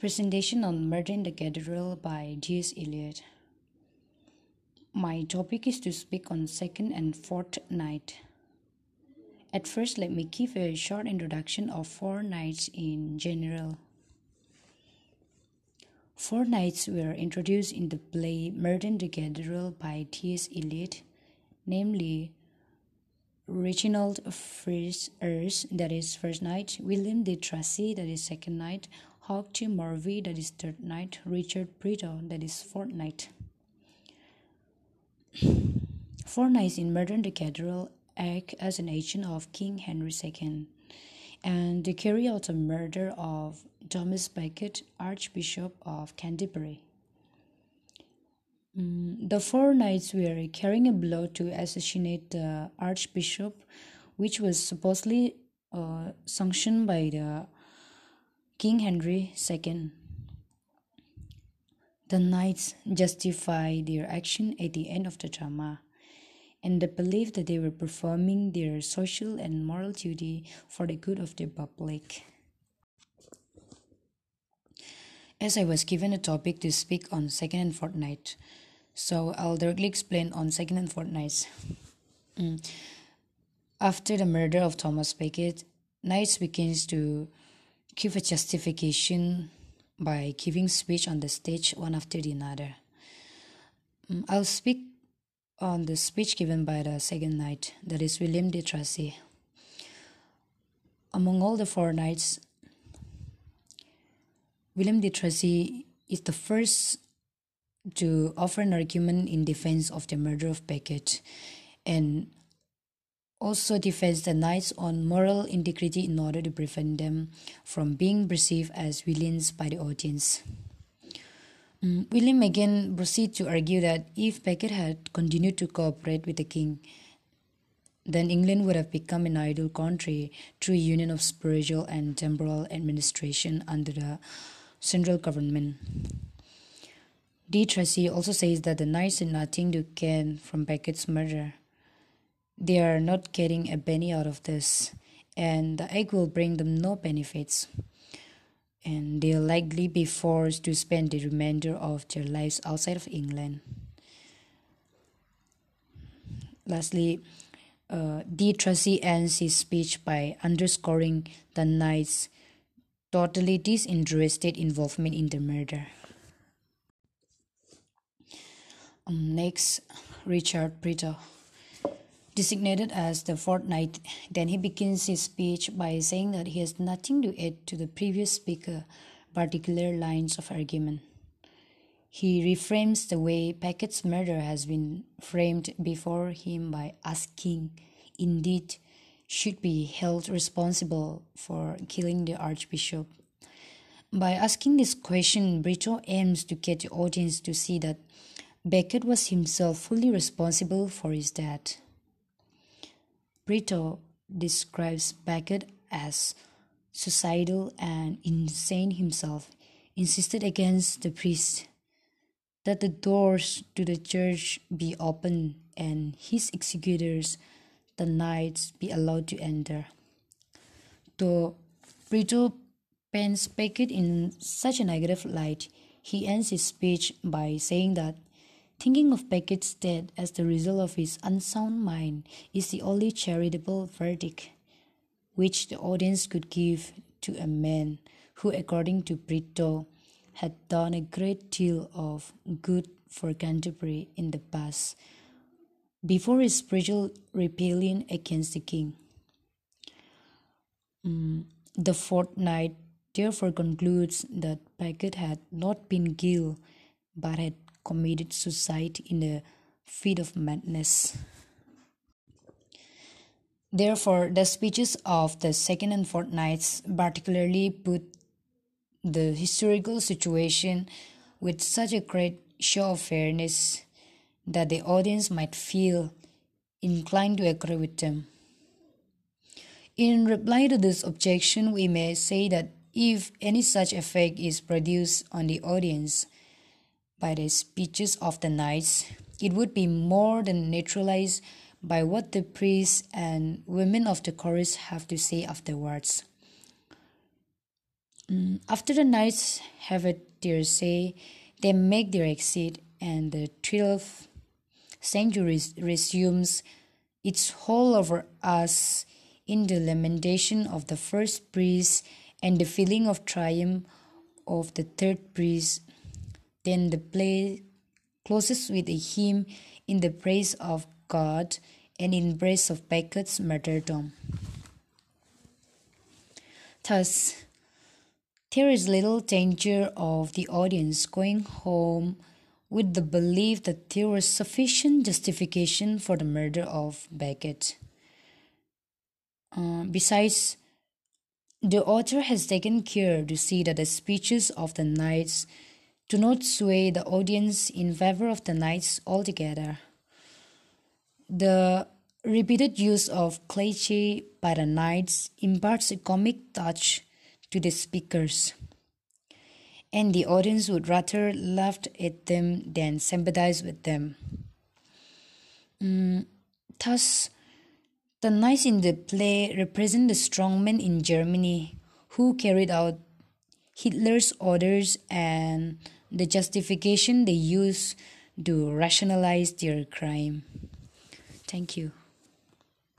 Presentation on Murder in the Cathedral by T.S. Eliot. My topic is to speak on second and fourth knight. At first, let me give a short introduction of four knights in general. Four knights were introduced in the play Murder in the Cathedral by T.S. Eliot, namely Reginald Friars, that is first knight, William de Tracy, that is second knight, T. Morvey, that is third knight, Richard Brito, that is fourth knight. Four knights in Murder in the Cathedral act as an agent of King Henry II and they carry out the murder of Thomas Becket, Archbishop of Canterbury. Mm, the four knights were carrying a blow to assassinate the archbishop, which was supposedly uh, sanctioned by the King Henry II. The knights justify their action at the end of the drama, and they believe that they were performing their social and moral duty for the good of the public. As I was given a topic to speak on second and fourth knight, so I'll directly explain on second and fourth knights. Mm. After the murder of Thomas Becket, Knights begins to give a justification by giving speech on the stage one after the other. Mm, I'll speak on the speech given by the second knight, that is William de Tracy. Among all the four knights, William de Tracy is the first to offer an argument in defense of the murder of Becket and also defends the knights on moral integrity in order to prevent them from being perceived as villains by the audience. Um, William again proceeds to argue that if Becket had continued to cooperate with the king, then England would have become an idle country through union of spiritual and temporal administration under the central government. De Tracy also says that the knights did nothing to gain from Becket's murder. They are not getting a penny out of this, and the egg will bring them no benefits. And they'll likely be forced to spend the remainder of their lives outside of England. Lastly, uh, De Tracy ends his speech by underscoring the knight's totally disinterested involvement in the murder. Um, next, Richard Brito. Designated as the fourth knight, then he begins his speech by saying that he has nothing to add to the previous speaker, particular lines of argument. He reframes the way Becket's murder has been framed before him by asking, indeed, should be held responsible for killing the archbishop. By asking this question, Brito aims to get the audience to see that Becket was himself fully responsible for his death. Brito describes Becket as suicidal and insane himself, insisted against the priest that the doors to the church be opened and his executors, the knights, be allowed to enter. Though Brito paints Becket in such a negative light, he ends his speech by saying that Thinking of Becket's death as the result of his unsound mind is the only charitable verdict which the audience could give to a man who, according to Brito, had done a great deal of good for Canterbury in the past before his spiritual rebellion against the king. Mm, the fortnight night therefore concludes that Becket had not been killed but had committed suicide in a fit of madness. Therefore, the speeches of the second and fourth knights particularly put the historical situation with such a great show of fairness that the audience might feel inclined to agree with them. In reply to this objection, we may say that if any such effect is produced on the audience, by the speeches of the knights, it would be more than neutralized by what the priests and women of the chorus have to say afterwards. Mm, after the knights have their say, they make their exit, and the 12th century resumes its hold over us in the lamentation of the first priest and the feeling of triumph of the third priest. Then the play closes with a hymn in the praise of God and in praise of Becket's martyrdom. Thus, there is little danger of the audience going home with the belief that there was sufficient justification for the murder of Becket. Uh, besides, the author has taken care to see that the speeches of the knights do not sway the audience in favor of the knights altogether. The repeated use of cliché by the knights imparts a comic touch to the speakers, and the audience would rather laugh at them than sympathize with them. Mm, thus, the knights in the play represent the strongmen in Germany who carried out Hitler's orders and the justification they use to rationalize their crime. Thank you.